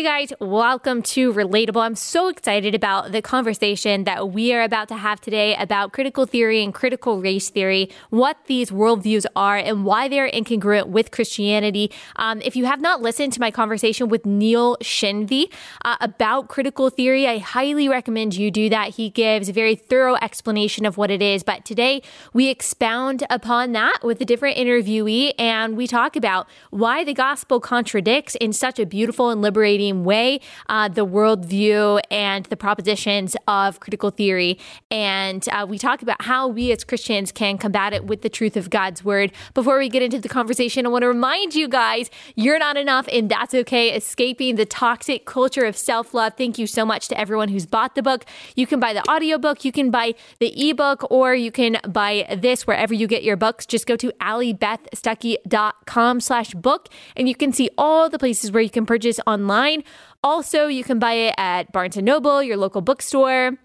Hey guys, welcome to Relatable. I'm so excited about the conversation that we are about to have today about critical theory and critical race theory, what these worldviews are, and why they're incongruent with Christianity. Um, if you have not listened to my conversation with Neil Shenvi uh, about critical theory, I highly recommend you do that. He gives a very thorough explanation of what it is. But today we expound upon that with a different interviewee, and we talk about why the gospel contradicts in such a beautiful and liberating way uh, the worldview and the propositions of critical theory. And uh, we talk about how we as Christians can combat it with the truth of God's word. Before we get into the conversation, I want to remind you guys you're not enough, and that's okay. Escaping the toxic culture of self love. Thank you so much to everyone who's bought the book. You can buy the audiobook, you can buy the ebook, or you can buy this wherever you get your books. Just go to alliebethstuckey.com slash book, and you can see all the places where you can purchase online. Also, you can buy it at Barnes & Noble, your local bookstore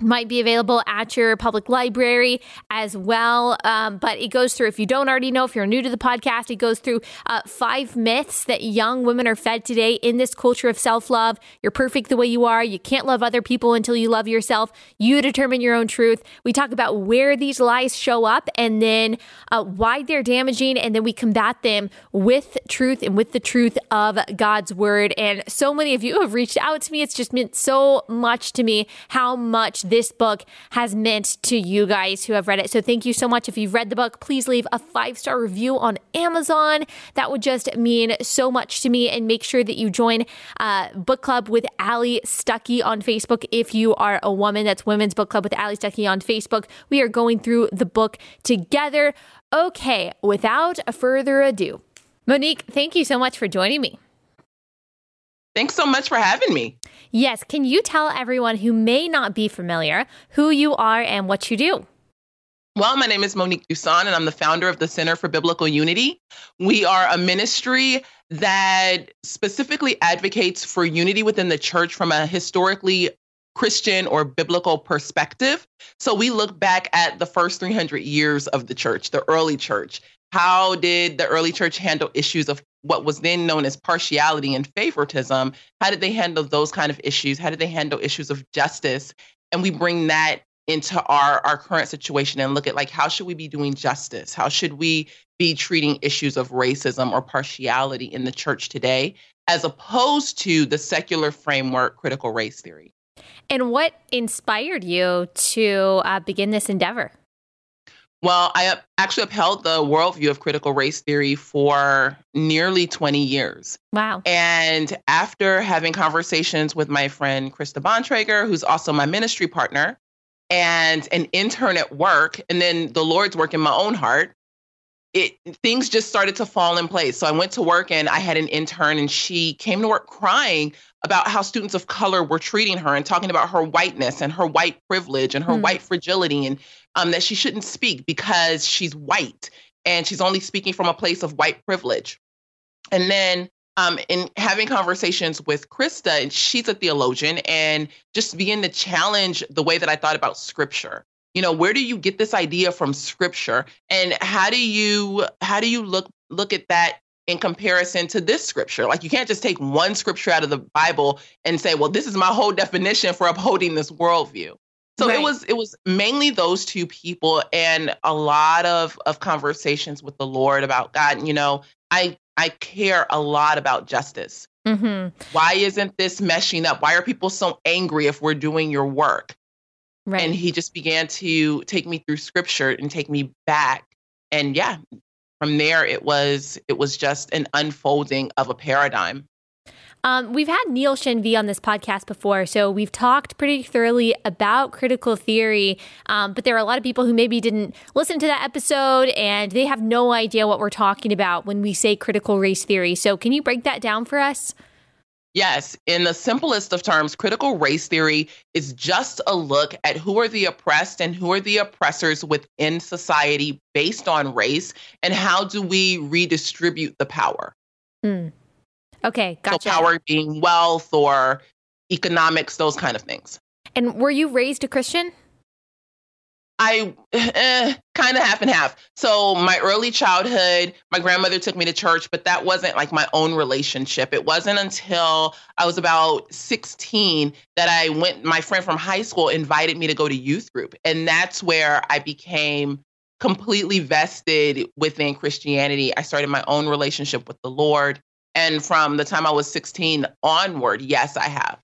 might be available at your public library as well. Um, but it goes through, if you don't already know, if you're new to the podcast, it goes through uh, five myths that young women are fed today in this culture of self love. You're perfect the way you are. You can't love other people until you love yourself. You determine your own truth. We talk about where these lies show up and then uh, why they're damaging. And then we combat them with truth and with the truth of God's word. And so many of you have reached out to me. It's just meant so much to me how much this book has meant to you guys who have read it. So thank you so much. If you've read the book, please leave a five star review on Amazon. That would just mean so much to me. And make sure that you join uh, book club with Allie Stuckey on Facebook if you are a woman. That's Women's Book Club with Allie Stuckey on Facebook. We are going through the book together. Okay, without further ado, Monique, thank you so much for joining me. Thanks so much for having me. Yes. Can you tell everyone who may not be familiar who you are and what you do? Well, my name is Monique Duson, and I'm the founder of the Center for Biblical Unity. We are a ministry that specifically advocates for unity within the church from a historically Christian or biblical perspective. So we look back at the first 300 years of the church, the early church. How did the early church handle issues of what was then known as partiality and favoritism. How did they handle those kind of issues? How did they handle issues of justice? And we bring that into our our current situation and look at like how should we be doing justice? How should we be treating issues of racism or partiality in the church today as opposed to the secular framework critical race theory? And what inspired you to uh, begin this endeavor? Well, I actually upheld the worldview of critical race theory for nearly 20 years. Wow. And after having conversations with my friend Krista Bontrager, who's also my ministry partner, and an intern at work, and then the Lord's work in my own heart, it things just started to fall in place. So I went to work and I had an intern and she came to work crying about how students of color were treating her and talking about her whiteness and her white privilege and her mm. white fragility and um, that she shouldn't speak because she's white and she's only speaking from a place of white privilege. And then um, in having conversations with Krista, and she's a theologian, and just begin to challenge the way that I thought about scripture. You know, where do you get this idea from scripture, and how do you how do you look look at that in comparison to this scripture? Like, you can't just take one scripture out of the Bible and say, "Well, this is my whole definition for upholding this worldview." So right. it was it was mainly those two people and a lot of of conversations with the Lord about God. You know, I I care a lot about justice. Mm-hmm. Why isn't this meshing up? Why are people so angry if we're doing your work? Right. And he just began to take me through scripture and take me back. And yeah, from there it was it was just an unfolding of a paradigm. Um, we've had Neil Shenvi on this podcast before, so we've talked pretty thoroughly about critical theory. Um, but there are a lot of people who maybe didn't listen to that episode and they have no idea what we're talking about when we say critical race theory. So, can you break that down for us? Yes, in the simplest of terms, critical race theory is just a look at who are the oppressed and who are the oppressors within society based on race, and how do we redistribute the power. Mm. Okay, gotcha. So power being wealth or economics, those kind of things. And were you raised a Christian? I eh, kind of half and half. So my early childhood, my grandmother took me to church, but that wasn't like my own relationship. It wasn't until I was about 16 that I went my friend from high school invited me to go to youth group, and that's where I became completely vested within Christianity. I started my own relationship with the Lord, and from the time I was 16 onward, yes, I have.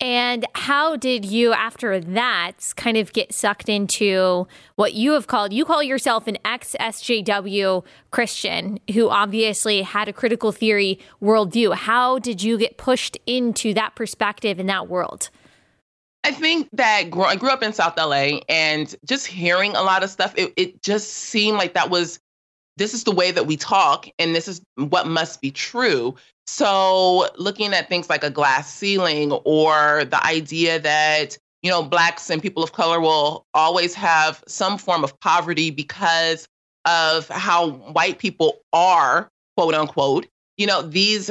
And how did you, after that, kind of get sucked into what you have called, you call yourself an ex SJW Christian who obviously had a critical theory worldview. How did you get pushed into that perspective in that world? I think that I grew up in South LA and just hearing a lot of stuff, it, it just seemed like that was this is the way that we talk and this is what must be true. So, looking at things like a glass ceiling or the idea that, you know, Blacks and people of color will always have some form of poverty because of how white people are, quote unquote, you know, these.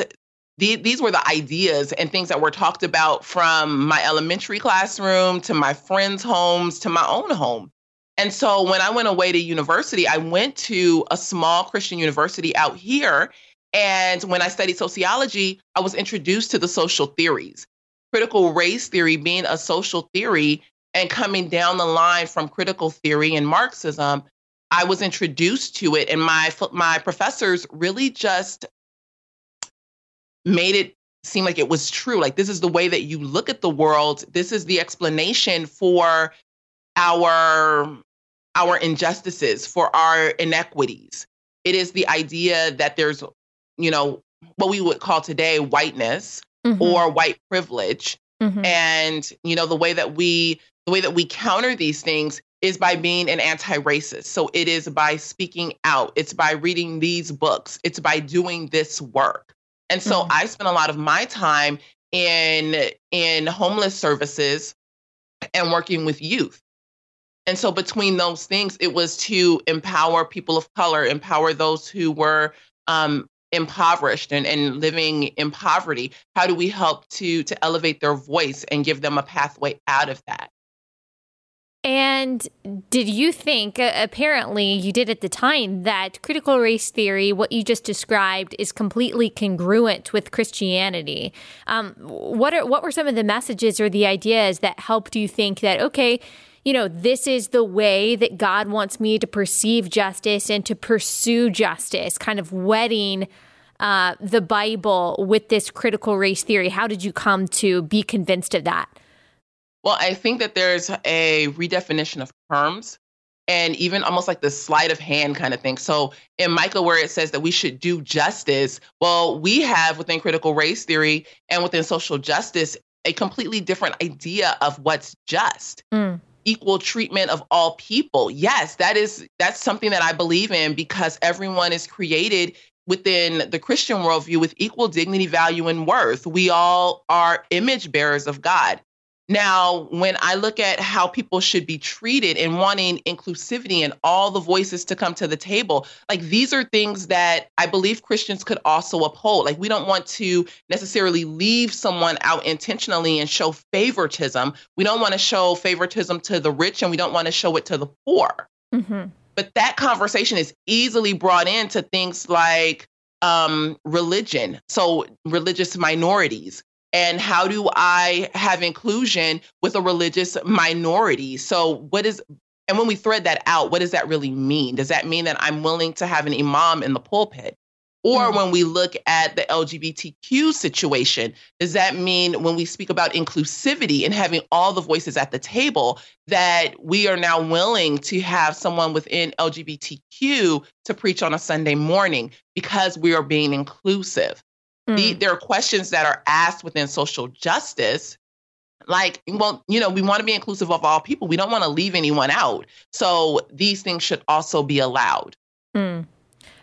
These were the ideas and things that were talked about from my elementary classroom to my friends' homes to my own home. And so when I went away to university, I went to a small Christian university out here and when I studied sociology, I was introduced to the social theories. Critical race theory being a social theory and coming down the line from critical theory and Marxism, I was introduced to it. And my, my professors really just made it seem like it was true. Like, this is the way that you look at the world. This is the explanation for our our injustices, for our inequities. It is the idea that there's you know, what we would call today whiteness mm-hmm. or white privilege. Mm-hmm. And, you know, the way that we the way that we counter these things is by being an anti-racist. So it is by speaking out. It's by reading these books. It's by doing this work. And so mm-hmm. I spent a lot of my time in in homeless services and working with youth. And so between those things, it was to empower people of color, empower those who were um, impoverished and, and living in poverty how do we help to to elevate their voice and give them a pathway out of that and did you think, uh, apparently you did at the time, that critical race theory, what you just described, is completely congruent with Christianity? Um, what are what were some of the messages or the ideas that helped you think that okay, you know, this is the way that God wants me to perceive justice and to pursue justice, kind of wedding uh, the Bible with this critical race theory. How did you come to be convinced of that? Well, I think that there's a redefinition of terms and even almost like the sleight of hand kind of thing. So in Micah, where it says that we should do justice, well, we have within critical race theory and within social justice a completely different idea of what's just. Mm equal treatment of all people. Yes, that is that's something that I believe in because everyone is created within the Christian worldview with equal dignity, value, and worth. We all are image bearers of God. Now, when I look at how people should be treated and wanting inclusivity and all the voices to come to the table, like these are things that I believe Christians could also uphold. Like we don't want to necessarily leave someone out intentionally and show favoritism. We don't want to show favoritism to the rich and we don't want to show it to the poor. Mm-hmm. But that conversation is easily brought into things like um, religion, so religious minorities, and how do I have inclusion with a religious minority? So, what is, and when we thread that out, what does that really mean? Does that mean that I'm willing to have an imam in the pulpit? Or mm-hmm. when we look at the LGBTQ situation, does that mean when we speak about inclusivity and having all the voices at the table, that we are now willing to have someone within LGBTQ to preach on a Sunday morning because we are being inclusive? Mm. The, there are questions that are asked within social justice like well you know we want to be inclusive of all people we don't want to leave anyone out so these things should also be allowed mm.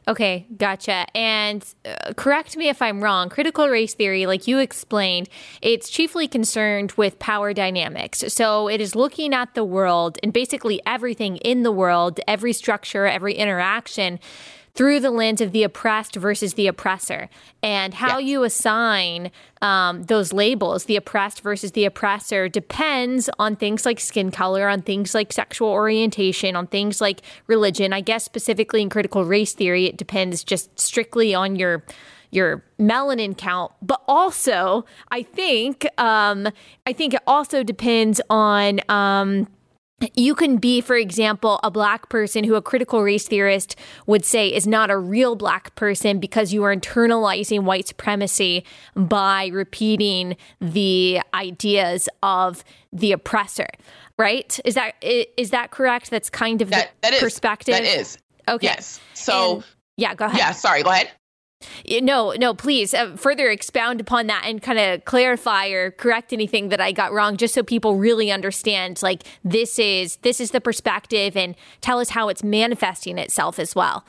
Okay, gotcha. And uh, correct me if I'm wrong. Critical race theory, like you explained, it's chiefly concerned with power dynamics. So it is looking at the world and basically everything in the world, every structure, every interaction through the lens of the oppressed versus the oppressor, and how yes. you assign um, those labels, the oppressed versus the oppressor, depends on things like skin color, on things like sexual orientation, on things like religion. I guess specifically in critical race theory, it depends just strictly on your your melanin count, but also I think um, I think it also depends on. Um, you can be, for example, a black person who a critical race theorist would say is not a real black person because you are internalizing white supremacy by repeating the ideas of the oppressor. Right? Is that is that correct? That's kind of that, the that is, perspective. That is. Okay. Yes. So and, yeah, go ahead. Yeah, sorry, go ahead. No, no, please uh, further expound upon that and kind of clarify or correct anything that I got wrong just so people really understand like this is this is the perspective and tell us how it's manifesting itself as well.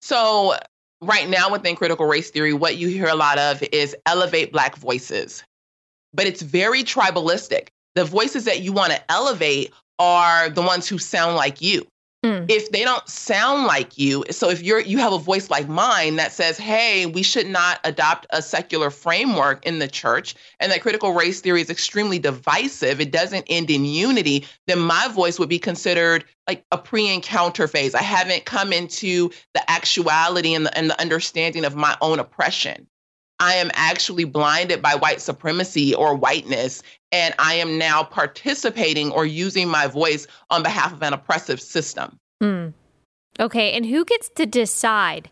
So, right now within critical race theory what you hear a lot of is elevate black voices. But it's very tribalistic. The voices that you want to elevate are the ones who sound like you. Mm. If they don't sound like you, so if you're you have a voice like mine that says, "Hey, we should not adopt a secular framework in the church," and that critical race theory is extremely divisive, it doesn't end in unity, then my voice would be considered like a pre-encounter phase. I haven't come into the actuality and the, and the understanding of my own oppression. I am actually blinded by white supremacy or whiteness. And I am now participating or using my voice on behalf of an oppressive system. Mm. Okay. And who gets to decide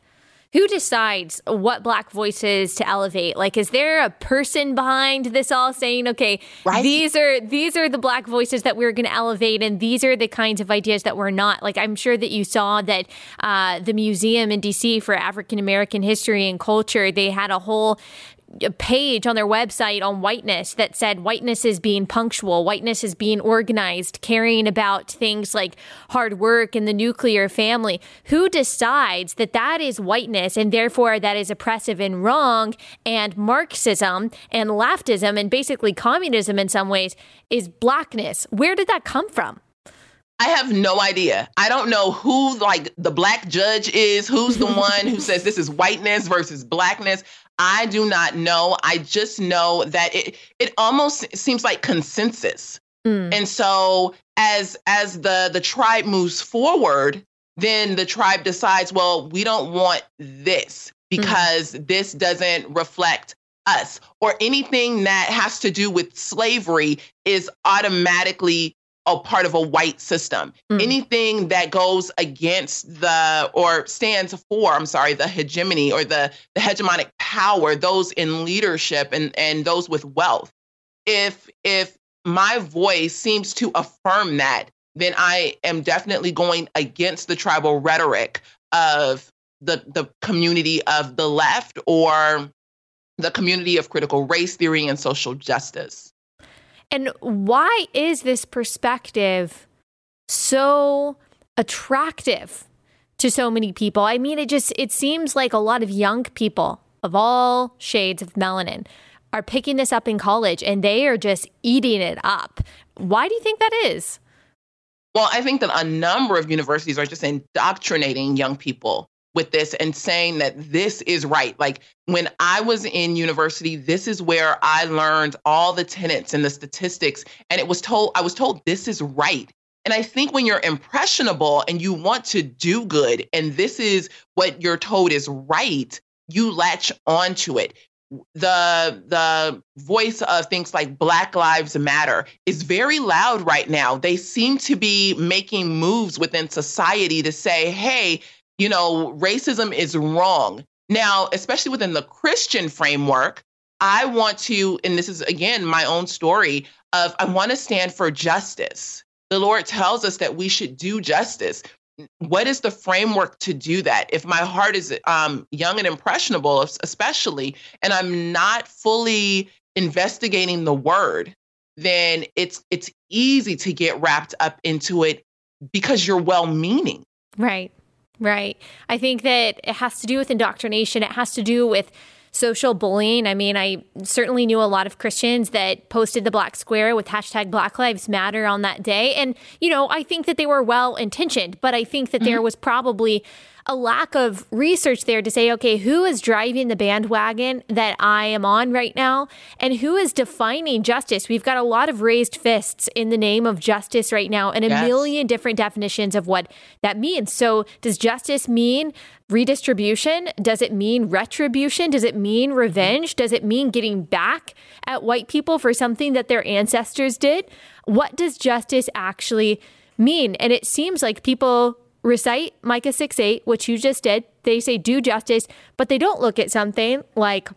who decides what black voices to elevate like is there a person behind this all saying okay right. these are these are the black voices that we're going to elevate and these are the kinds of ideas that we're not like i'm sure that you saw that uh, the museum in dc for african american history and culture they had a whole a page on their website on whiteness that said whiteness is being punctual, whiteness is being organized, caring about things like hard work and the nuclear family. Who decides that that is whiteness and therefore that is oppressive and wrong? And Marxism and leftism and basically communism in some ways is blackness. Where did that come from? I have no idea. I don't know who like the black judge is, who's the one who says this is whiteness versus blackness. I do not know. I just know that it it almost seems like consensus. Mm. And so as as the the tribe moves forward, then the tribe decides, well, we don't want this because mm. this doesn't reflect us or anything that has to do with slavery is automatically a part of a white system. Mm. Anything that goes against the or stands for, I'm sorry, the hegemony or the, the hegemonic power, those in leadership and, and those with wealth. If if my voice seems to affirm that, then I am definitely going against the tribal rhetoric of the the community of the left or the community of critical race theory and social justice. And why is this perspective so attractive to so many people? I mean, it just it seems like a lot of young people of all shades of melanin are picking this up in college and they are just eating it up. Why do you think that is? Well, I think that a number of universities are just indoctrinating young people with this and saying that this is right. Like when I was in university, this is where I learned all the tenets and the statistics. And it was told, I was told this is right. And I think when you're impressionable and you want to do good, and this is what you're told is right, you latch onto it. The the voice of things like Black Lives Matter is very loud right now. They seem to be making moves within society to say, hey, you know, racism is wrong. Now, especially within the Christian framework, I want to, and this is again my own story of I want to stand for justice. The Lord tells us that we should do justice. What is the framework to do that? If my heart is um, young and impressionable, especially, and I'm not fully investigating the word, then it's it's easy to get wrapped up into it because you're well-meaning. Right. Right. I think that it has to do with indoctrination. It has to do with social bullying. I mean, I certainly knew a lot of Christians that posted the black square with hashtag Black Lives Matter on that day. And, you know, I think that they were well intentioned, but I think that mm-hmm. there was probably a lack of research there to say, okay, who is driving the bandwagon that I am on right now? And who is defining justice? We've got a lot of raised fists in the name of justice right now and a yes. million different definitions of what that means. So, does justice mean redistribution? Does it mean retribution? Does it mean revenge? Does it mean getting back at white people for something that their ancestors did? What does justice actually mean? And it seems like people recite Micah 6 8, which you just did. They say do justice, but they don't look at something like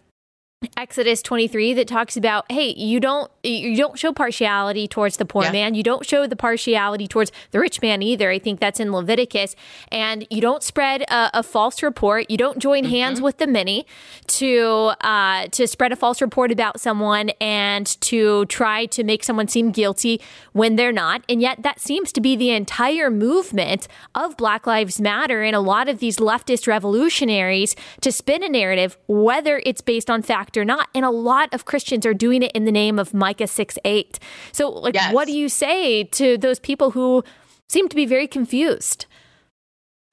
Exodus 23 that talks about hey you don't you don't show partiality towards the poor yeah. man. You don't show the partiality towards the rich man either. I think that's in Leviticus. And you don't spread a, a false report. You don't join mm-hmm. hands with the many to uh, to spread a false report about someone and to try to make someone seem guilty when they're not. And yet that seems to be the entire movement of Black Lives Matter and a lot of these leftist revolutionaries to spin a narrative whether it's based on fact or not. And a lot of Christians are doing it in the name of Micah 6 8. So, like, yes. what do you say to those people who seem to be very confused?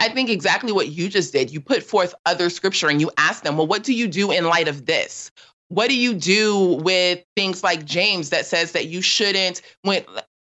I think exactly what you just did. You put forth other scripture and you ask them, well, what do you do in light of this? What do you do with things like James that says that you shouldn't, when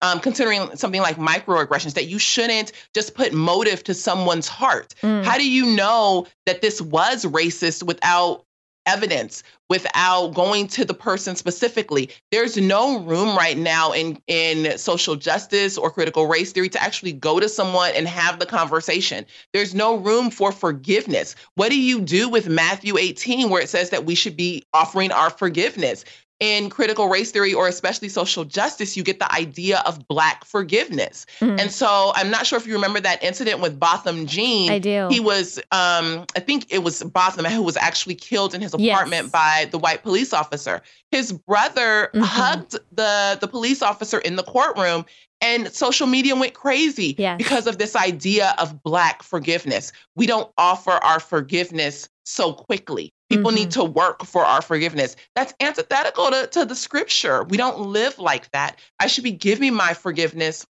um, considering something like microaggressions, that you shouldn't just put motive to someone's heart? Mm. How do you know that this was racist without evidence without going to the person specifically. There's no room right now in in social justice or critical race theory to actually go to someone and have the conversation. There's no room for forgiveness. What do you do with Matthew 18 where it says that we should be offering our forgiveness? In critical race theory or especially social justice, you get the idea of Black forgiveness. Mm-hmm. And so I'm not sure if you remember that incident with Botham Jean. I do. He was, um, I think it was Botham who was actually killed in his apartment yes. by the white police officer. His brother mm-hmm. hugged the, the police officer in the courtroom and social media went crazy yes. because of this idea of Black forgiveness. We don't offer our forgiveness so quickly. People mm-hmm. need to work for our forgiveness. That's antithetical to, to the scripture. We don't live like that. I should be giving my forgiveness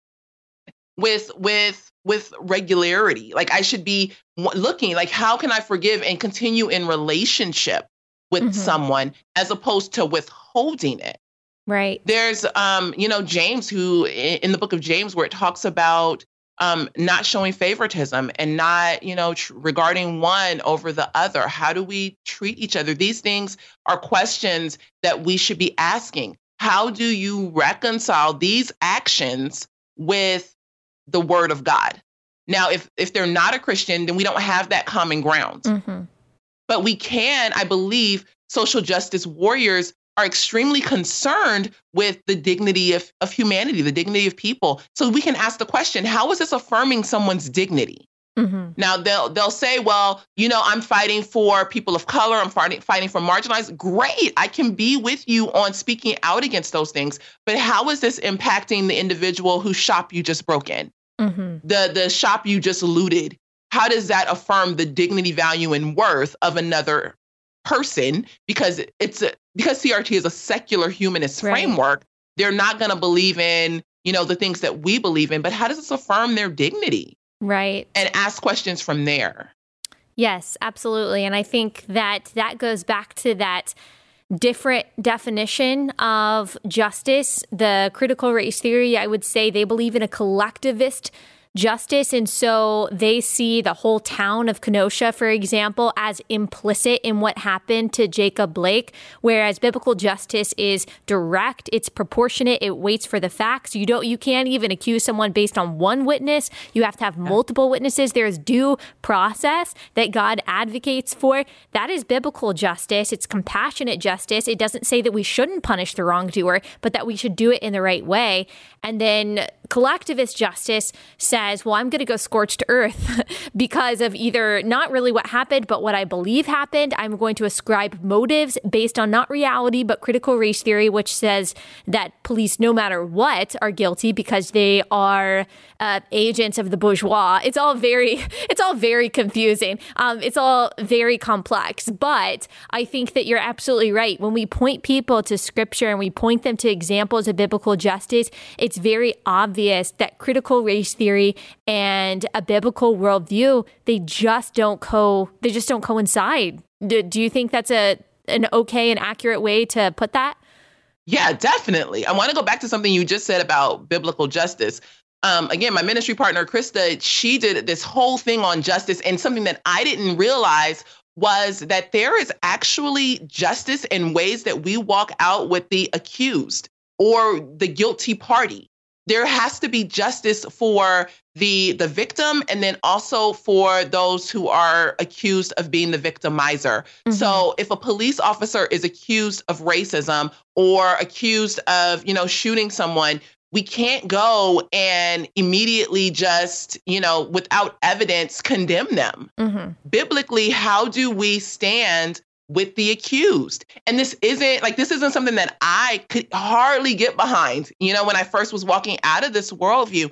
with with with regularity. Like I should be looking like how can I forgive and continue in relationship with mm-hmm. someone as opposed to withholding it. Right. There's um you know James who in the book of James where it talks about um, not showing favoritism and not, you know, tr- regarding one over the other. How do we treat each other? These things are questions that we should be asking. How do you reconcile these actions with the word of God? Now, if if they're not a Christian, then we don't have that common ground. Mm-hmm. But we can, I believe, social justice warriors are extremely concerned with the dignity of, of humanity, the dignity of people. So we can ask the question, how is this affirming someone's dignity? Mm-hmm. Now they'll they'll say, well, you know, I'm fighting for people of color. I'm fighting fighting for marginalized. Great, I can be with you on speaking out against those things. But how is this impacting the individual whose shop you just broke in, mm-hmm. the the shop you just looted? How does that affirm the dignity, value, and worth of another person because it's a, because CRT is a secular humanist right. framework, they're not going to believe in, you know, the things that we believe in, but how does this affirm their dignity? Right. And ask questions from there. Yes, absolutely. And I think that that goes back to that different definition of justice. The critical race theory, I would say they believe in a collectivist justice. And so they see the whole town of Kenosha, for example, as implicit in what happened to Jacob Blake, whereas biblical justice is direct, it's proportionate, it waits for the facts. You don't you can't even accuse someone based on one witness. You have to have multiple witnesses. There's due process that God advocates for. That is biblical justice. It's compassionate justice. It doesn't say that we shouldn't punish the wrongdoer, but that we should do it in the right way. And then collectivist justice says, well, I'm going to go scorched earth because of either not really what happened, but what I believe happened. I'm going to ascribe motives based on not reality, but critical race theory, which says that police, no matter what, are guilty because they are uh, agents of the bourgeois. It's all very, it's all very confusing. Um, it's all very complex. But I think that you're absolutely right. When we point people to scripture and we point them to examples of biblical justice, it's very obvious that critical race theory and a biblical worldview, they just don't co they just don't coincide. Do, do you think that's a an okay and accurate way to put that? Yeah, definitely. I want to go back to something you just said about biblical justice. Um, again, my ministry partner, Krista, she did this whole thing on justice. And something that I didn't realize was that there is actually justice in ways that we walk out with the accused or the guilty party. There has to be justice for the the victim and then also for those who are accused of being the victimizer. Mm-hmm. So if a police officer is accused of racism or accused of, you know, shooting someone, we can't go and immediately just, you know, without evidence condemn them. Mm-hmm. Biblically, how do we stand with the accused? And this isn't like this isn't something that I could hardly get behind, you know, when I first was walking out of this worldview.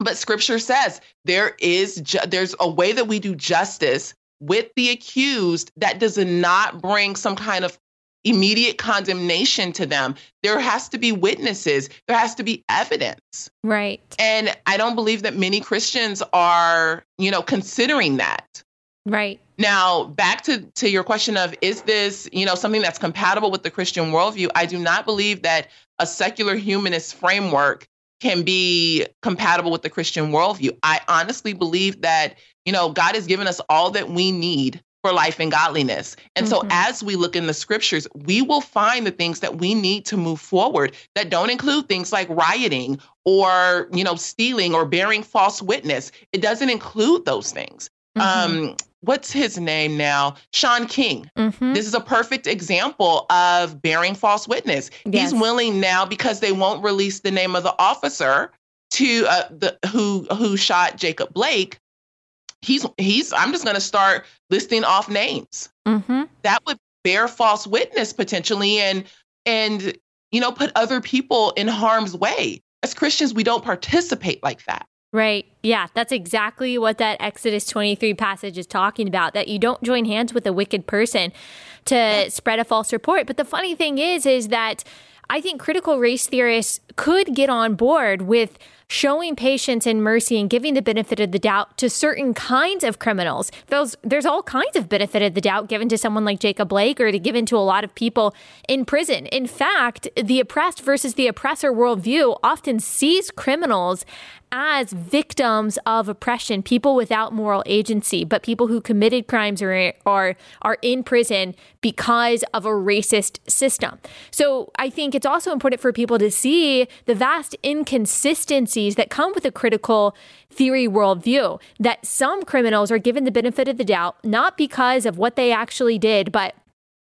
But scripture says there is ju- there's a way that we do justice with the accused that does not bring some kind of immediate condemnation to them. There has to be witnesses, there has to be evidence. Right. And I don't believe that many Christians are, you know, considering that. Right. Now, back to, to your question of is this, you know, something that's compatible with the Christian worldview? I do not believe that a secular humanist framework can be compatible with the Christian worldview. I honestly believe that, you know, God has given us all that we need for life and godliness. And mm-hmm. so as we look in the scriptures, we will find the things that we need to move forward that don't include things like rioting or, you know, stealing or bearing false witness. It doesn't include those things. Mm-hmm. Um, what's his name now? Shaun King. Mm-hmm. This is a perfect example of bearing false witness. Yes. He's willing now because they won't release the name of the officer to uh, the who who shot Jacob Blake he's he's i'm just going to start listing off names mm-hmm. that would bear false witness potentially and and you know put other people in harm's way as christians we don't participate like that Right. Yeah, that's exactly what that Exodus 23 passage is talking about that you don't join hands with a wicked person to yeah. spread a false report. But the funny thing is is that I think critical race theorists could get on board with showing patience and mercy and giving the benefit of the doubt to certain kinds of criminals. Those, there's all kinds of benefit of the doubt given to someone like Jacob Blake or to given to a lot of people in prison. In fact, the oppressed versus the oppressor worldview often sees criminals as victims of oppression, people without moral agency, but people who committed crimes are, are, are in prison because of a racist system. So I think it's also important for people to see the vast inconsistencies that come with a critical theory worldview, that some criminals are given the benefit of the doubt, not because of what they actually did, but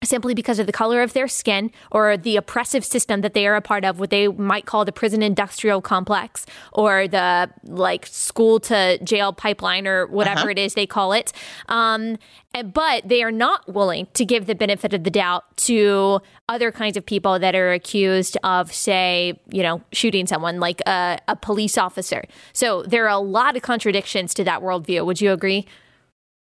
simply because of the color of their skin or the oppressive system that they are a part of, what they might call the prison industrial complex or the like school to jail pipeline or whatever uh-huh. it is they call it. Um, but they are not willing to give the benefit of the doubt to other kinds of people that are accused of, say, you know, shooting someone like a, a police officer. So there are a lot of contradictions to that worldview. Would you agree?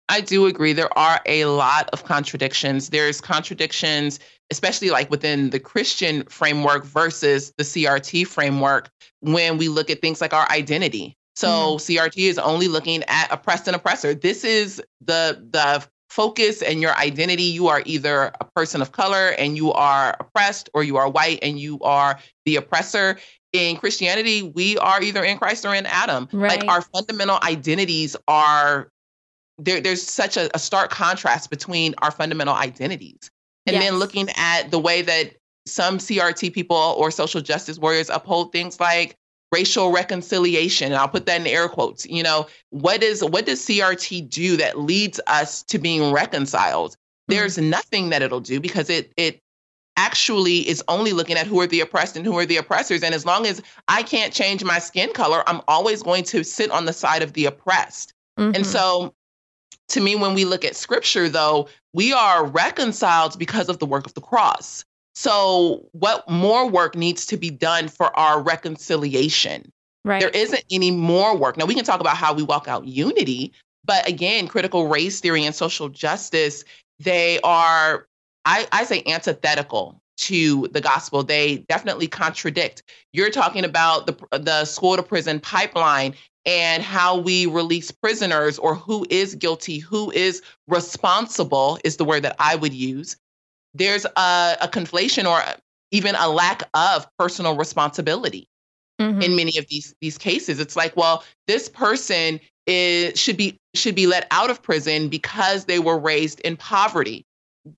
I do agree. There are a lot of contradictions. There's contradictions, especially like within the Christian framework versus the CRT framework when we look at things like our identity. So mm CRT is only looking at oppressed and oppressor. This is the the focus and your identity. You are either a person of color and you are oppressed, or you are white and you are the oppressor. In Christianity, we are either in Christ or in Adam. Right. Like our fundamental identities are there, there's such a, a, stark contrast between our fundamental identities. And yes. then looking at the way that some CRT people or social justice warriors uphold things like racial reconciliation and I'll put that in air quotes you know what is what does CRT do that leads us to being reconciled mm-hmm. there's nothing that it'll do because it it actually is only looking at who are the oppressed and who are the oppressors and as long as I can't change my skin color I'm always going to sit on the side of the oppressed mm-hmm. and so to me, when we look at scripture, though, we are reconciled because of the work of the cross. So, what more work needs to be done for our reconciliation? Right. There isn't any more work. Now, we can talk about how we walk out unity, but again, critical race theory and social justice, they are, I, I say, antithetical to the gospel. They definitely contradict. You're talking about the the school to prison pipeline and how we release prisoners or who is guilty, who is responsible is the word that I would use. There's a, a conflation or even a lack of personal responsibility mm-hmm. in many of these these cases. It's like, well, this person is should be should be let out of prison because they were raised in poverty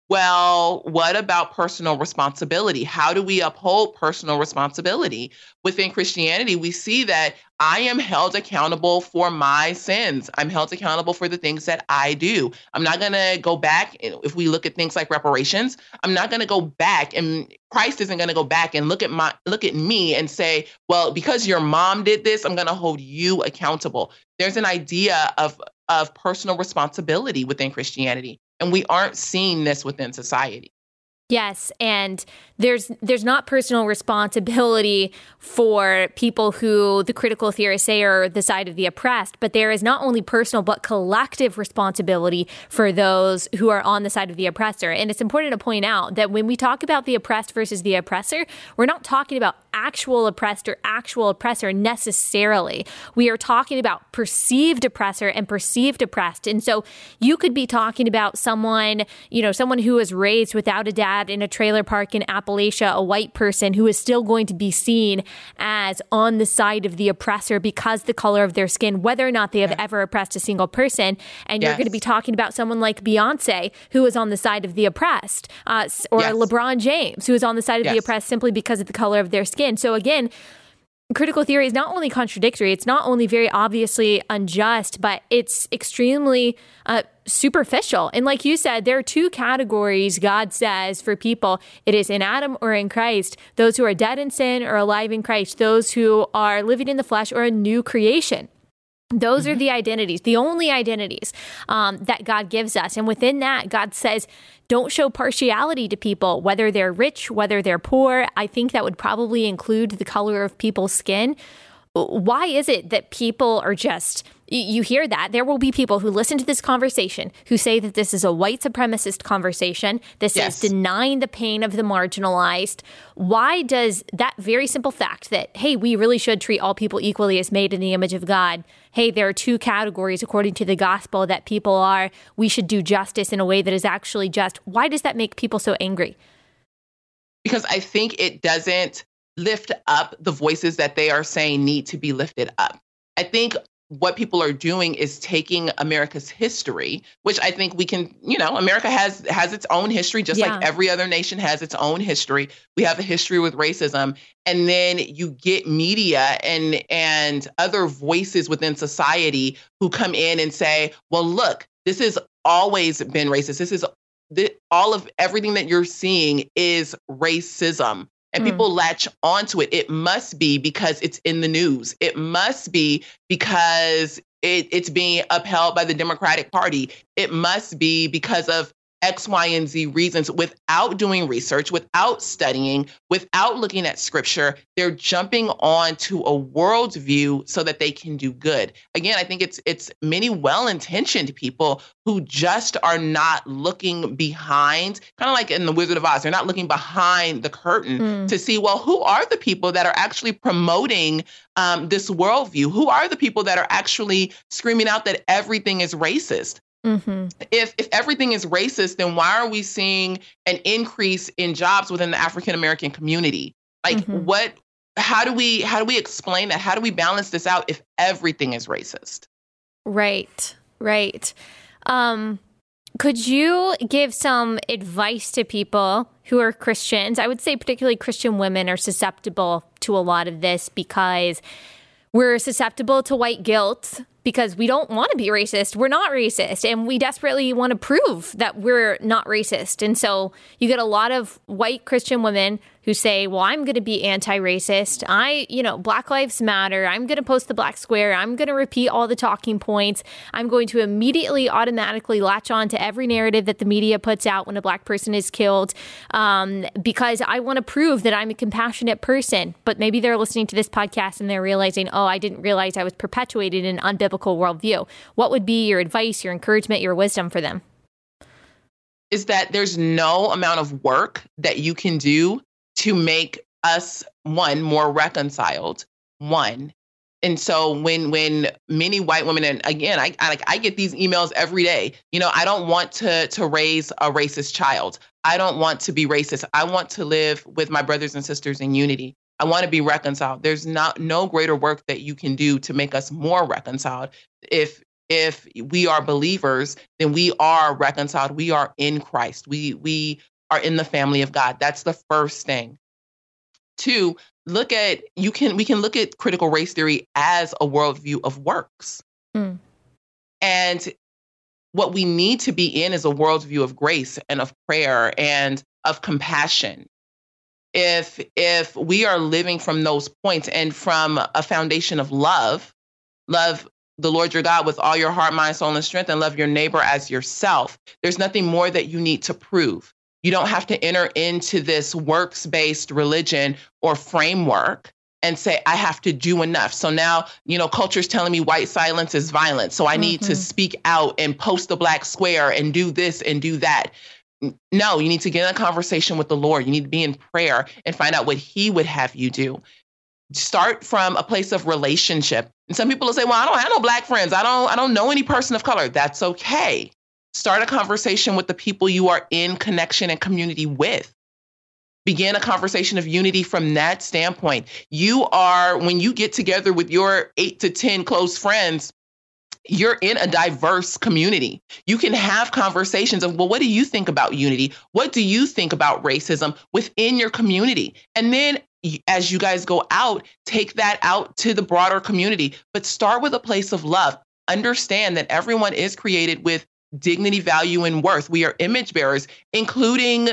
well, what about personal responsibility? How do we uphold personal responsibility? Within Christianity, we see that I am held accountable for my sins. I'm held accountable for the things that I do. I'm not going to go back. Eh, if we look at things like reparations, I'm not going to go back and Christ isn't going to go back and look at my look at me and say, "Well, because your mom did this, I'm going to hold you accountable." There's an idea of of personal responsibility within Christianity. And we aren't seeing this within society. Yes, and there's there's not personal responsibility for people who the critical theorists say are the side of the oppressed, but there is not only personal but collective responsibility for those who are on the side of the oppressor. And it's important to point out that when we talk about the oppressed versus the oppressor, we're not talking about actual oppressed or actual oppressor necessarily. We are talking about perceived oppressor and perceived oppressed. And so you could be talking about someone, you know, someone who was raised without a dad in a trailer park in Appalachia, a white person who is still going to be seen as on the side of the oppressor because the color of their skin, whether or not they have yeah. ever oppressed a single person. And yes. you're going to be talking about someone like Beyonce, who is on the side of the oppressed, uh, or yes. LeBron James, who is on the side of yes. the oppressed simply because of the color of their skin. So again, critical theory is not only contradictory, it's not only very obviously unjust, but it's extremely uh, superficial. And like you said, there are two categories God says for people it is in Adam or in Christ, those who are dead in sin or alive in Christ, those who are living in the flesh or a new creation. Those mm-hmm. are the identities, the only identities um, that God gives us. And within that, God says, don't show partiality to people, whether they're rich, whether they're poor. I think that would probably include the color of people's skin. Why is it that people are just you hear that. There will be people who listen to this conversation who say that this is a white supremacist conversation. This yes. is denying the pain of the marginalized. Why does that very simple fact that hey we really should treat all people equally as made in the image of god hey there are two categories according to the gospel that people are we should do justice in a way that is actually just why does that make people so angry? Because i think it doesn't lift up the voices that they are saying need to be lifted up. I think what people are doing is taking America's history, which I think we can, you know, America has has its own history just yeah. like every other nation has its own history. We have a history with racism and then you get media and and other voices within society who come in and say, "Well, look, this has always been racist. This is the, all of everything that you're seeing is racism." And mm. people latch onto it. It must be because it's in the news. It must be because it, it's being upheld by the Democratic Party. It must be because of X, Y, and Z reasons without doing research, without studying, without looking at scripture. They're jumping on to a worldview so that they can do good. Again, I think it's it's many well-intentioned people who just are not looking behind, kind of like in the Wizard of Oz, they're not looking behind the curtain mm. to see, well, who are the people that are actually promoting um, this worldview? Who are the people that are actually screaming out that everything is racist? Mm-hmm. If if everything is racist, then why are we seeing an increase in jobs within the African American community? Like mm-hmm. what how do we how do we explain that? How do we balance this out if everything is racist? Right. Right. Um could you give some advice to people who are Christians? I would say particularly Christian women are susceptible to a lot of this because we're susceptible to white guilt because we don't want to be racist. We're not racist. And we desperately want to prove that we're not racist. And so you get a lot of white Christian women who say, well, I'm going to be anti racist. I, you know, Black Lives Matter. I'm going to post the black square. I'm going to repeat all the talking points. I'm going to immediately automatically latch on to every narrative that the media puts out when a black person is killed um, because I want to prove that I'm a compassionate person. But maybe they're listening to this podcast and they're realizing, oh, I didn't realize I was perpetuating an unbiblical worldview. What would be your advice, your encouragement, your wisdom for them? is that there's no amount of work that you can do to make us one more reconciled. One. And so when when many white women and again I, I like I get these emails every day. You know, I don't want to to raise a racist child. I don't want to be racist. I want to live with my brothers and sisters in unity. I want to be reconciled. There's not no greater work that you can do to make us more reconciled. If if we are believers, then we are reconciled. We are in Christ. We we are in the family of God. That's the first thing. Two, look at you can we can look at critical race theory as a worldview of works. Mm. And what we need to be in is a worldview of grace and of prayer and of compassion. If if we are living from those points and from a foundation of love, love the Lord your God with all your heart, mind, soul, and strength, and love your neighbor as yourself. There's nothing more that you need to prove. You don't have to enter into this works based religion or framework and say, I have to do enough. So now, you know, culture's telling me white silence is violence. So I mm-hmm. need to mm-hmm. speak out and post the black square and do this and do that. No, you need to get in a conversation with the Lord. You need to be in prayer and find out what He would have you do start from a place of relationship. And some people will say, "Well, I don't have no black friends. I don't I don't know any person of color." That's okay. Start a conversation with the people you are in connection and community with. Begin a conversation of unity from that standpoint. You are when you get together with your 8 to 10 close friends, you're in a diverse community. You can have conversations of, well, what do you think about unity? What do you think about racism within your community? And then as you guys go out, take that out to the broader community, but start with a place of love. Understand that everyone is created with dignity, value, and worth. We are image bearers, including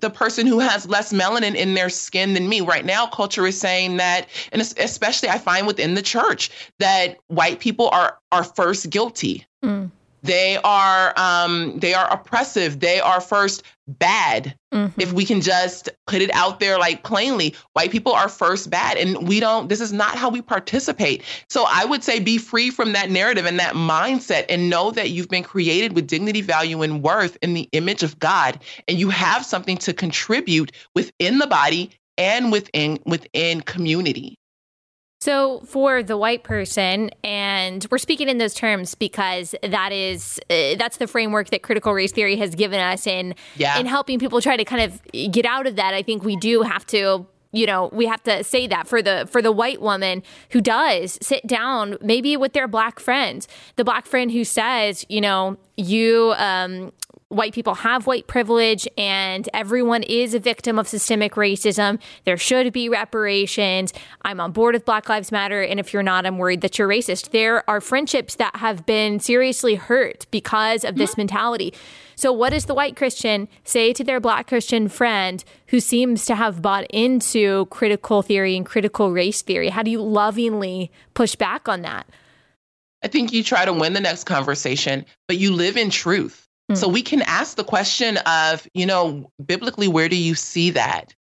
the person who has less melanin in their skin than me. Right now, culture is saying that, and especially I find within the church, that white people are are first guilty. Mm. They are um, they are oppressive. They are first bad. Mm-hmm. If we can just put it out there like plainly, white people are first bad, and we don't. This is not how we participate. So I would say be free from that narrative and that mindset, and know that you've been created with dignity, value, and worth in the image of God, and you have something to contribute within the body and within within community. So, for the white person, and we're speaking in those terms because that is uh, that's the framework that critical race theory has given us in yeah. in helping people try to kind of get out of that. I think we do have to you know we have to say that for the for the white woman who does sit down maybe with their black friends the black friend who says you know you um white people have white privilege and everyone is a victim of systemic racism. There should be reparations. I'm on board with Black Lives Matter. And if you're not, I'm worried that you're racist. There are friendships that have been seriously hurt because of this mm-hmm. mentality. So, what does the white Christian say to their black Christian friend who seems to have bought into critical theory and critical race theory? How do you lovingly push back on that? I think you try to win the next conversation, but you live in truth. So hmm. we can ask the question of, you know, biblically, where do you see that?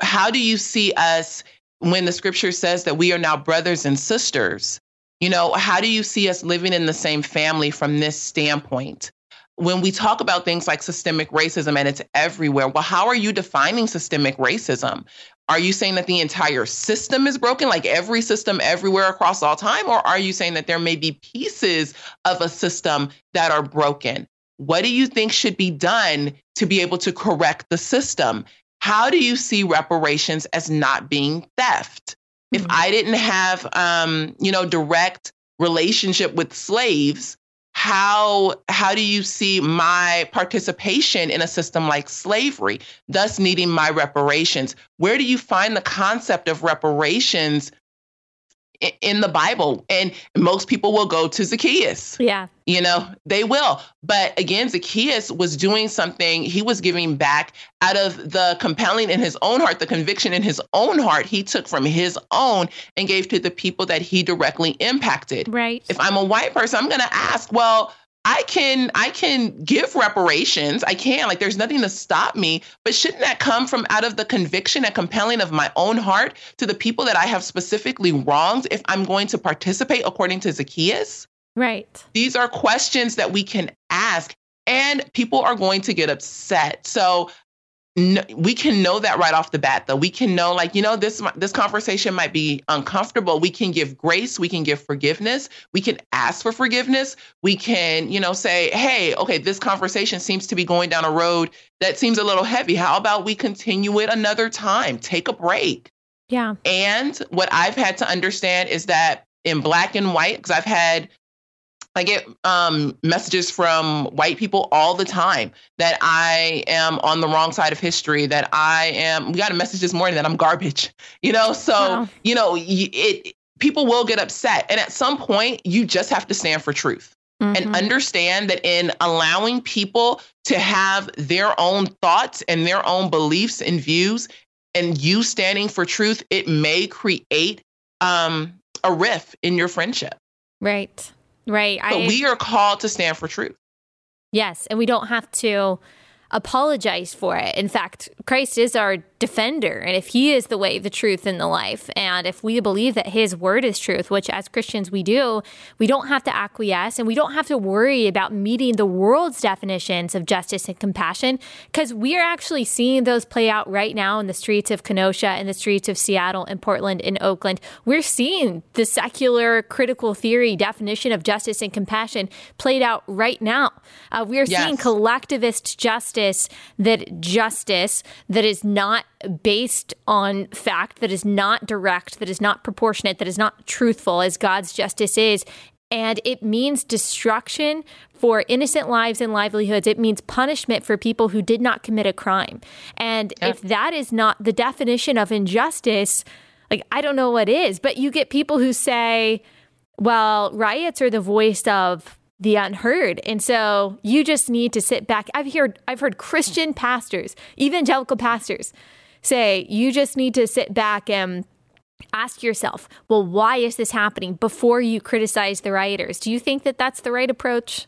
How do you see us when the scripture says that we are now brothers and sisters? You know, how do you see us living in the same family from this standpoint? When we talk about things like systemic racism and it's everywhere, well, how are you defining systemic racism? Are you saying that the entire system is broken, like every system everywhere across all time? Or are you saying that there may be pieces of a system that are broken? What do you think should be done to be able to correct the system? How do you see reparations as not being theft? Mm-hmm. If I didn't have, um, you know, direct relationship with slaves, how how do you see my participation in a system like slavery, thus needing my reparations? Where do you find the concept of reparations in the Bible. And most people will go to Zacchaeus. Yeah. You know, they will. But again, Zacchaeus was doing something, he was giving back out of the compelling in his own heart, the conviction in his own heart, he took from his own and gave to the people that he directly impacted. Right. If I'm a white person, I'm going to ask, well, I can I can give reparations. I can. Like there's nothing to stop me. But shouldn't that come from out of the conviction and compelling of my own heart to the people that I have specifically wronged if I'm going to participate according to Zacchaeus? Right. These are questions that we can ask. and people are going to get upset. So we can know that right off the bat though. We can know like you know this this conversation might be uncomfortable. We can give grace. We can give forgiveness. We can ask for forgiveness. We can you know say hey okay this conversation seems to be going down a road that seems a little heavy. How about we continue it another time? Take a break. Yeah. And what i've had to understand is that in black and white because i've had I get um, messages from white people all the time that I am on the wrong side of history, that I am, we got a message this morning that I'm garbage, you know? So, wow. you know, it, people will get upset. And at some point, you just have to stand for truth. Mm-hmm. And understand that in allowing people to have their own thoughts and their own beliefs and views, and you standing for truth, it may create um, a rift in your friendship. Right. Right. But I, we are called to stand for truth. Yes. And we don't have to apologize for it. In fact, Christ is our defender. And if he is the way, the truth, and the life, and if we believe that his word is truth, which as Christians we do, we don't have to acquiesce and we don't have to worry about meeting the world's definitions of justice and compassion because we are actually seeing those play out right now in the streets of Kenosha, in the streets of Seattle in Portland in Oakland. We're seeing the secular critical theory definition of justice and compassion played out right now. Uh, we are yes. seeing collectivist justice that justice that is not based on fact, that is not direct, that is not proportionate, that is not truthful as God's justice is. And it means destruction for innocent lives and livelihoods. It means punishment for people who did not commit a crime. And yeah. if that is not the definition of injustice, like I don't know what is, but you get people who say, well, riots are the voice of the unheard. And so you just need to sit back. I've heard I've heard Christian pastors, evangelical pastors say you just need to sit back and ask yourself, well, why is this happening before you criticize the rioters? Do you think that that's the right approach?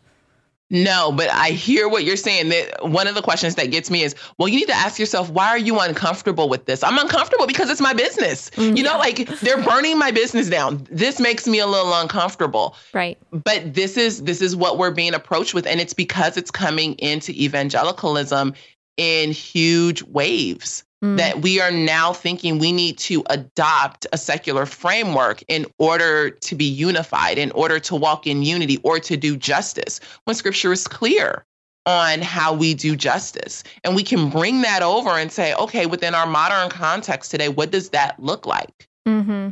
No, but I hear what you're saying. That one of the questions that gets me is, well, you need to ask yourself, why are you uncomfortable with this? I'm uncomfortable because it's my business. Mm-hmm. You know, like they're burning my business down. This makes me a little uncomfortable. Right. But this is this is what we're being approached with, and it's because it's coming into evangelicalism in huge waves. Mm. That we are now thinking we need to adopt a secular framework in order to be unified, in order to walk in unity or to do justice, when scripture is clear on how we do justice. And we can bring that over and say, okay, within our modern context today, what does that look like? Mm-hmm.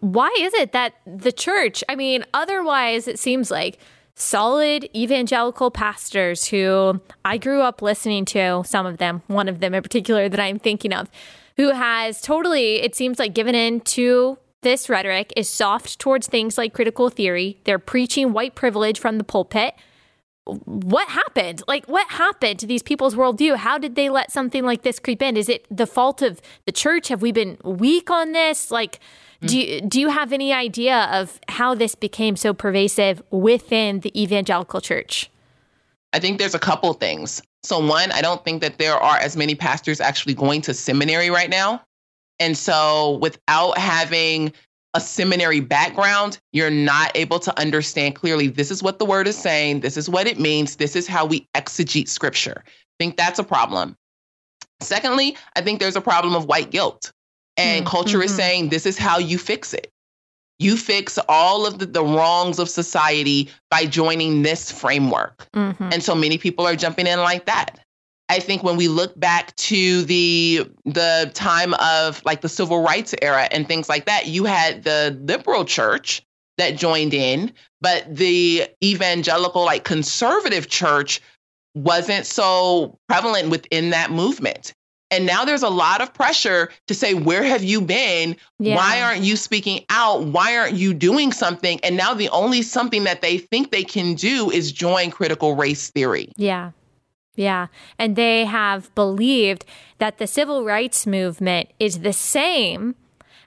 Why is it that the church, I mean, otherwise it seems like solid evangelical pastors who I grew up listening to, some of them, one of them in particular that I'm thinking of, who has totally, it seems like, given in to this rhetoric, is soft towards things like critical theory. They're preaching white privilege from the pulpit. What happened? Like, what happened to these people's worldview? How did they let something like this creep in? Is it the fault of the church? Have we been weak on this? Like, Mm-hmm. do you, do you have any idea of how this became so pervasive within the evangelical church? I think there's a couple things. So one, I don't think that there are as many pastors actually going to seminary right now. And so without having a seminary background, you're not able to understand clearly this is what the word is saying, this is what it means, this is how we exegete scripture. I think that's a problem. Secondly, I think there's a problem of white guilt. And mm-hmm. culture is mm-hmm. saying this is how you fix it. You fix all of the, the wrongs of society by joining this framework. Mm-hmm. And so many people are jumping in like that. I think when we look back to the the time of like the civil rights era and things like that, you had the liberal church that joined in, but the evangelical like conservative church wasn't so prevalent within that movement. And now there's a lot of pressure to say, where have you been? Yeah. Why aren't you speaking out? Why aren't you doing something? And now the only something that they think they can do is join critical race theory. Yeah. Yeah. And they have believed that the civil rights movement is the same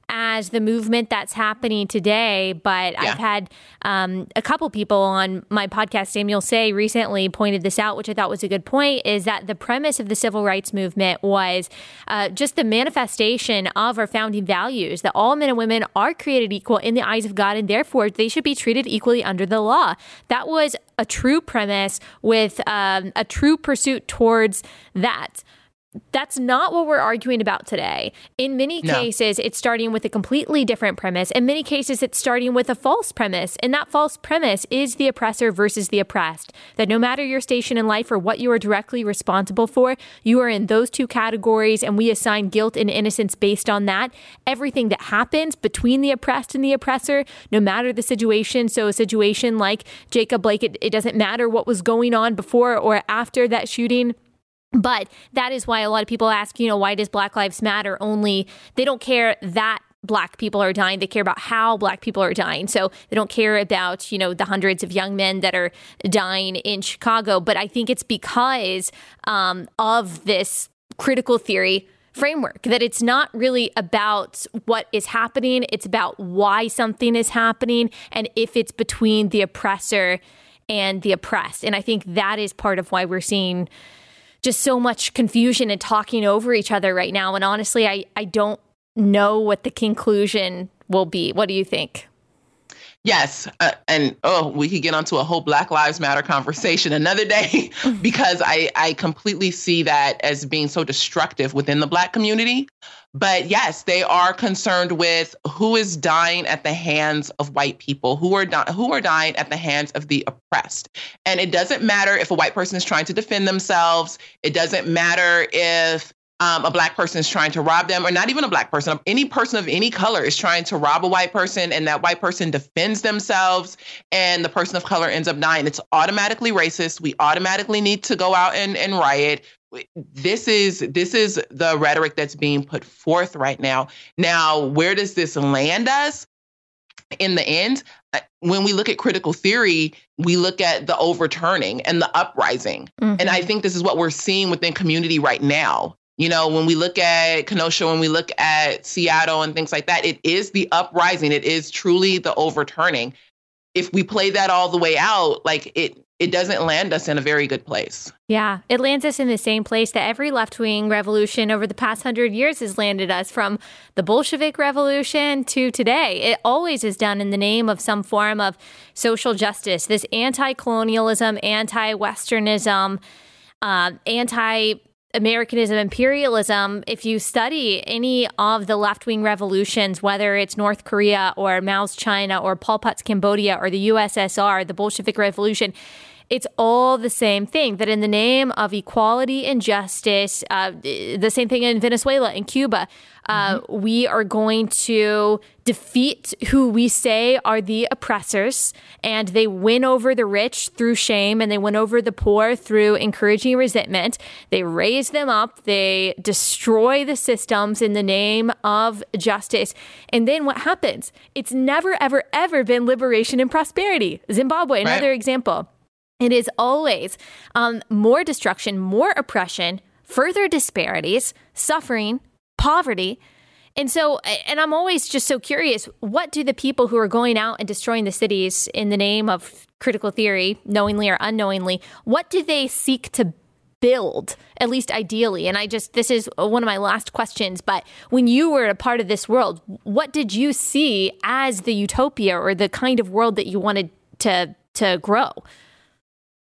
as the movement that's happening today. But yeah. I've had um, a couple people on my podcast, Samuel Sey, recently pointed this out, which I thought was a good point, is that the premise of the civil rights movement was uh, just the manifestation of our founding values that all men and women are created equal in the eyes of God and therefore they should be treated equally under the law. That was a true premise with um, a true pursuit towards that that's not what we're arguing about today. In many no. cases, it's starting with a completely different premise. In many cases, it's starting with a false premise. And that false premise is the oppressor versus the oppressed. That no matter your station in life or what you are directly responsible for, you are in those two categories, and we assign guilt and innocence based on that. Everything that happens between the oppressed and the oppressor, no matter the situation. So, a situation like Jacob Blake, it, it doesn't matter what was going on before or after that shooting but that is why a lot of people ask, you know, why does Black Lives Matter only, they don't care that black people are dying they care about how black people are dying. So they don't care about you know the hundreds of young men that are dying in chicago. But i think it's because um, of this critical theory framework that it's not really about what is happening it's about why something is happening and if it's between the oppressor and the oppressed. And i think that is part of why we're seeing just so much confusion and talking over each other right now. And honestly, I, I don't know what the conclusion will be. What do you think? Yes. Uh, and oh, we could get onto a whole Black Lives Matter conversation another day because I, I completely see that as being so destructive within the Black community. But yes, they are concerned with who is dying at the hands of white people, who are di- who are dying at the hands of the oppressed. And it doesn't matter if a white person is trying to defend themselves. It doesn't matter if um, a black person is trying to rob them, or not even a black person, any person of any color is trying to rob a white person, and that white person defends themselves, and the person of color ends up dying. It's automatically racist. We automatically need to go out and, and riot this is this is the rhetoric that's being put forth right now. Now, where does this land us? In the end, uh, when we look at critical theory, we look at the overturning and the uprising. Mm-hmm. And I think this is what we're seeing within community right now. You know, when we look at Kenosha, when we look at Seattle and things like that, it is the uprising. It is truly the overturning. If we play that all the way out, like it it doesn't land us in a very good place. Yeah, it lands us in the same place that every left wing revolution over the past hundred years has landed us from the Bolshevik Revolution to today. It always is done in the name of some form of social justice, this anti colonialism, anti Westernism, uh, anti Americanism, imperialism, if you study any of the left wing revolutions, whether it's North Korea or Mao's China or Pol Pot's Cambodia or the USSR, the Bolshevik Revolution, it's all the same thing that in the name of equality and justice, uh, the same thing in Venezuela and Cuba, uh, mm-hmm. we are going to defeat who we say are the oppressors, and they win over the rich through shame, and they win over the poor through encouraging resentment. They raise them up, they destroy the systems in the name of justice. And then what happens? It's never, ever, ever been liberation and prosperity. Zimbabwe, another right. example. It is always um, more destruction, more oppression, further disparities, suffering, poverty. And so, and I'm always just so curious what do the people who are going out and destroying the cities in the name of critical theory, knowingly or unknowingly, what do they seek to build, at least ideally? And I just, this is one of my last questions, but when you were a part of this world, what did you see as the utopia or the kind of world that you wanted to, to grow?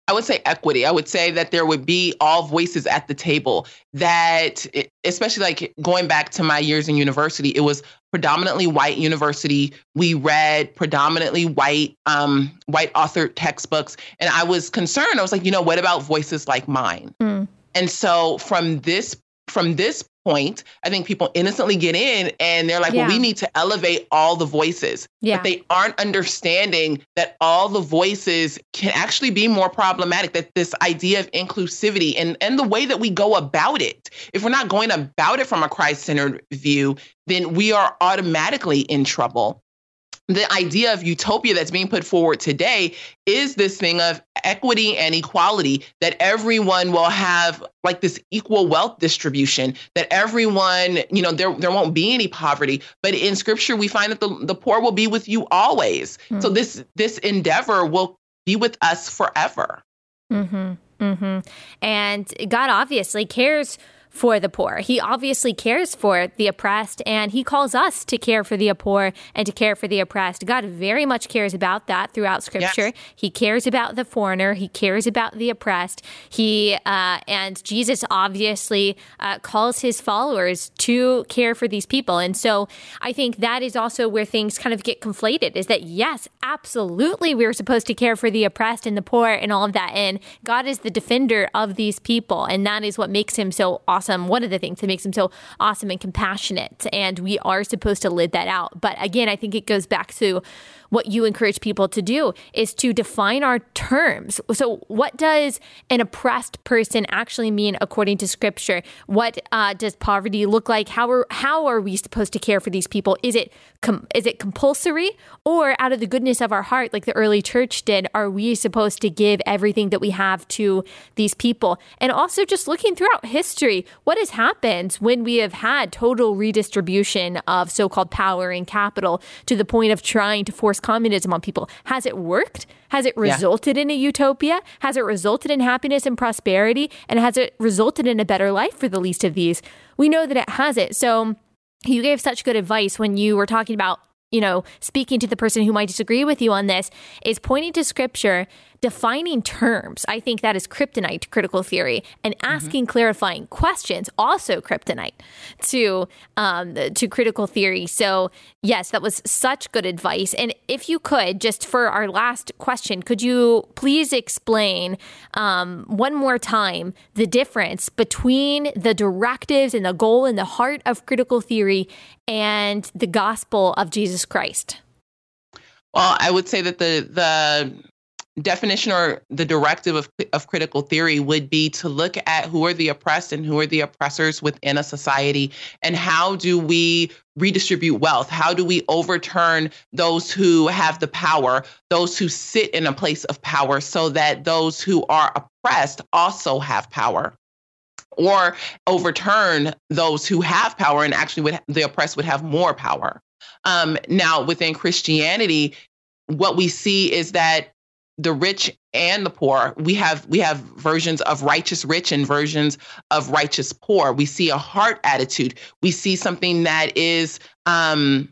I would say equity. I would say that there would be all voices at the table. That, it, especially like going back to my years in university, it was predominantly white university. We read predominantly white, um, white authored textbooks, and I was concerned. I was like, you know, what about voices like mine? Mm. And so from this from this point, I think people innocently get in and they're like, yeah. well, we need to elevate all the voices. Yeah. But they aren't understanding that all the voices can actually be more problematic, that this idea of inclusivity and, and the way that we go about it, if we're not going about it from a Christ centered view, then we are automatically in trouble. The idea of utopia that's being put forward today is this thing of equity and equality that everyone will have like this equal wealth distribution that everyone you know there there won't be any poverty. But in scripture we find that the, the poor will be with you always. Mm-hmm. so this this endeavor will be with us forever. Mhm mhm and god obviously cares for the poor. He obviously cares for the oppressed and he calls us to care for the poor and to care for the oppressed. God very much cares about that throughout scripture. Yes. He cares about the foreigner, he cares about the oppressed. He uh, and Jesus obviously uh, calls his followers to care for these people. And so I think that is also where things kind of get conflated is that yes, absolutely we're supposed to care for the oppressed and the poor and all of that and God is the defender of these people and that is what makes him so awesome awesome. One of the things that makes him so awesome and compassionate. And we are supposed to live that out. But again, I think it goes back to what you encourage people to do is to define our terms. So, what does an oppressed person actually mean according to Scripture? What uh, does poverty look like? How are how are we supposed to care for these people? Is it com- is it compulsory, or out of the goodness of our heart, like the early church did, are we supposed to give everything that we have to these people? And also, just looking throughout history, what has happened when we have had total redistribution of so-called power and capital to the point of trying to force communism on people. Has it worked? Has it resulted yeah. in a utopia? Has it resulted in happiness and prosperity? And has it resulted in a better life for the least of these? We know that it has it. So you gave such good advice when you were talking about you know, speaking to the person who might disagree with you on this, is pointing to scripture defining terms. I think that is kryptonite to critical theory, and mm-hmm. asking mm-hmm. clarifying questions also kryptonite to um, to critical theory. So yes, that was such good advice. And if you could, just for our last question, could you please explain um, one more time the difference between the directives and the goal and the heart of critical theory and the gospel of Jesus Christ? Well, I would say that the the definition or the directive of, of critical theory would be to look at who are the oppressed and who are the oppressors within a society and how do we redistribute wealth? How do we overturn those who have the power those who sit in a place of power so that those who are oppressed also have power? Or overturn those who have power and actually would the oppressed would have more power. Um, now within christianity what we see is that the rich and the poor. We have we have versions of righteous rich and versions of righteous poor. We see a heart attitude. We see something that is um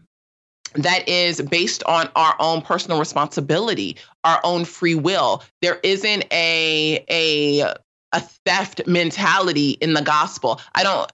that is based on our own personal responsibility our own free will. There isn't a a a theft mentality in the gospel. I don't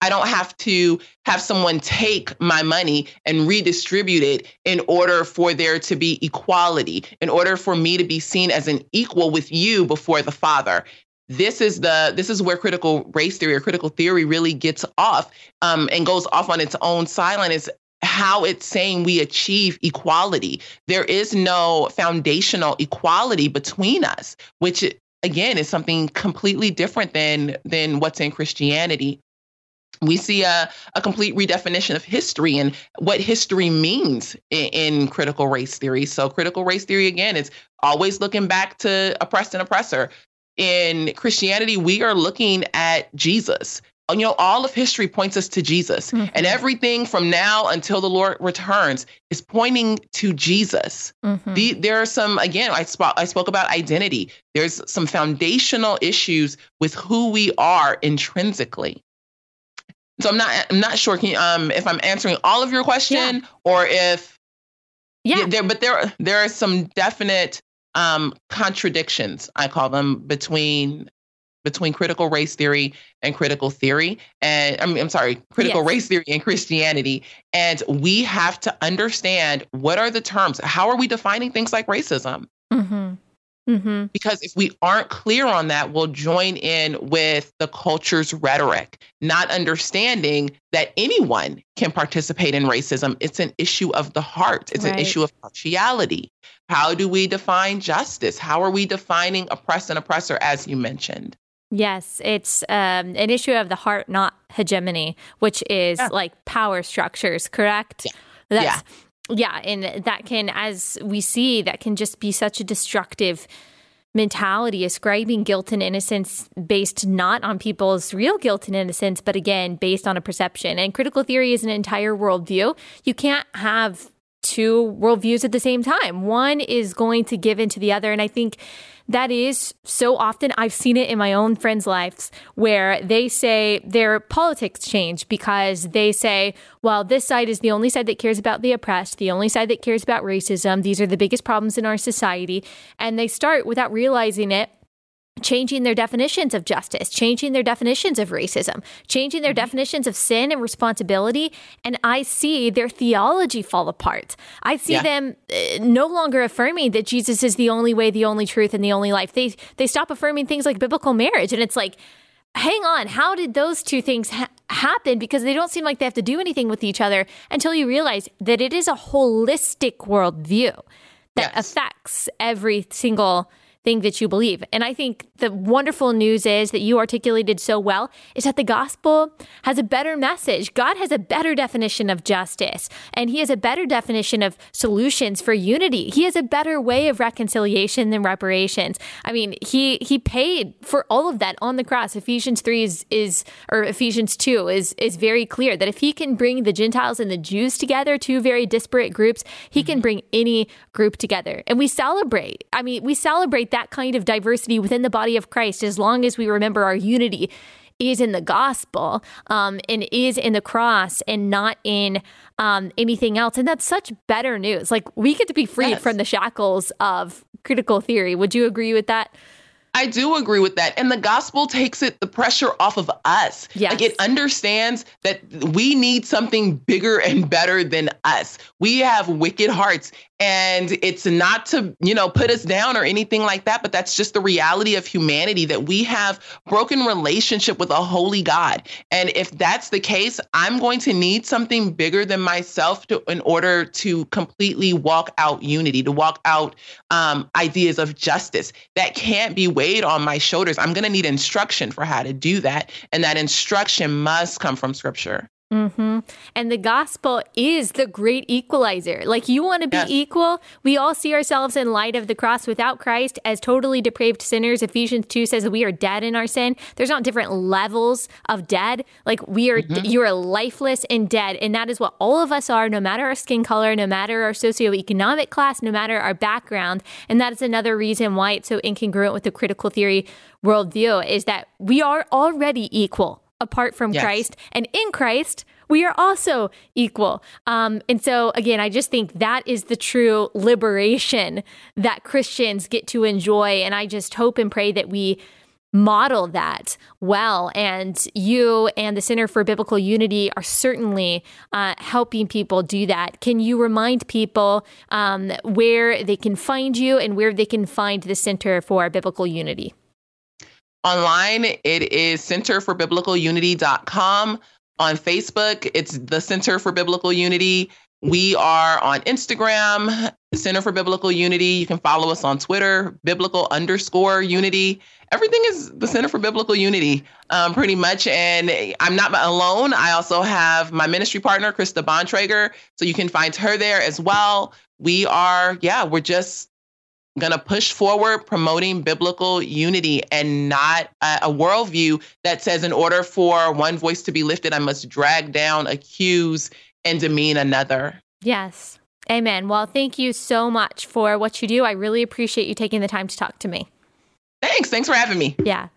I don't have to have someone take my money and redistribute it in order for there to be equality, in order for me to be seen as an equal with you before the Father. This is the this is where critical race theory or critical theory really gets off um, and goes off on its own silent is how it's saying we achieve equality. There is no foundational equality between us, which again is something completely different than than what's in Christianity we see a, a complete redefinition of history and what history means in, in, critical race theory. So, critical race theory, again, is always looking back to oppressed and oppressor. In Christianity, we are looking at Jesus. You know, all of history points us to Jesus, mm-hmm. and everything from now until the Lord returns is pointing to Jesus. Mm-hmm. The, there are some, again, I, sp- I spoke about identity. There's some foundational issues with who we are intrinsically. So I'm not I'm not sure you, um if I'm answering all of your question yeah. or if yeah. yeah there but there there are some definite um contradictions I call them between between critical race theory and critical theory and I mean, I'm sorry critical yes. race theory and Christianity and we have to understand what are the terms how are we defining things like racism mm-hmm. Because if we aren't clear on that, we'll join in with the culture's rhetoric, not understanding that anyone can participate in racism. It's an issue of the heart, it's right. an issue of partiality. How do we define justice? How are we defining oppressed and oppressor, as you mentioned? Yes, it's um, an issue of the heart, not hegemony, which is yeah. like power structures, correct? Yeah. That's, yeah yeah, and that can, as we see, that can just be such a destructive mentality, ascribing guilt and innocence based not on people's real guilt and innocence, but again, based on a perception. And critical theory is an entire worldview. You can't have two worldviews at the same time. One is going to give into the other. And I think that is so often I've seen it in my own friends' lives where they say their politics change because they say, well, this side is the only side that cares about the oppressed, the only side that cares about racism. These are the biggest problems in our society. And they start without realizing it changing their definitions of justice, changing their definitions of racism, changing their mm-hmm. definitions of sin and responsibility. And I see their theology fall apart. I see yeah. them uh, no longer affirming that Jesus is the only way, the only truth, and the only life. They they stop affirming things like biblical marriage, and it's like. Hang on, how did those two things ha- happen? Because they don't seem like they have to do anything with each other until you realize that it is a holistic worldview that yes. affects every single thing that you believe. And I think the wonderful news is that you articulated so well is that the gospel has a better message. God has a better definition of justice, and He has a better definition of solutions for unity. He has a better way of reconciliation than reparations. I mean, He He paid for all of that on the cross. Ephesians three is is or Ephesians two is is very clear that if He can bring the Gentiles and the Jews together, two very disparate groups, He can bring any group together. And we celebrate. I mean, we celebrate that kind of diversity within the body of Christ as long as we remember our unity is in the gospel um, and is in the cross and not in um, anything else. And that's such better news. Like we get to be freed yes. from the shackles of critical theory. Would you agree with that? I do agree with that. And the gospel takes it the pressure off of us. Yes. Like it understands that we need something bigger and better than us. We have wicked hearts and it's not to, you know, put us down or anything like that, but that's just the reality of humanity that we have broken relationship with a holy God. And if that's the case, I'm going to need something bigger than myself to in order to completely walk out unity, to walk out um, ideas of justice. That can't be weighed on my shoulders. I'm going to need instruction for how to do that. And that instruction must come from scripture. Mm-hmm. And the gospel is the great equalizer. Like you want to be yes. equal. We all see ourselves in light of the cross without Christ as totally depraved sinners. Ephesians 2 says we are dead in our sin. There's not different levels of dead. Like we are, mm-hmm. you are lifeless and dead. And that is what all of us are, no matter our skin color, no matter our socioeconomic class, no matter our background. And that is another reason why it's so incongruent with the critical theory worldview is that we are already equal apart from yes. Christ. And in Christ, we are also equal. Um, and so, again, I just think that is the true liberation that Christians get to enjoy. And I just hope and pray that we model that well. And you and the Center for Biblical Unity are certainly uh, helping people do that. Can you remind people um, where they can find you and where they can find the Center for Biblical Unity? Online, it is centerforbiblical.unity.com. On Facebook, it's the Center for Biblical Unity. We are on Instagram, Center for Biblical Unity. You can follow us on Twitter, biblical underscore unity. Everything is the Center for Biblical Unity, um, pretty much. And I'm not alone. I also have my ministry partner, Krista Bontrager. So you can find her there as well. We are, yeah, we're just going to push forward promoting biblical unity and not a, a, worldview that says, in order for one voice to be lifted, I must drag down, accuse, and demean another. Yes. Amen. Well, thank you so much for what you do. I really appreciate you taking the time to talk to me. Thanks. Thanks for having me. Yeah.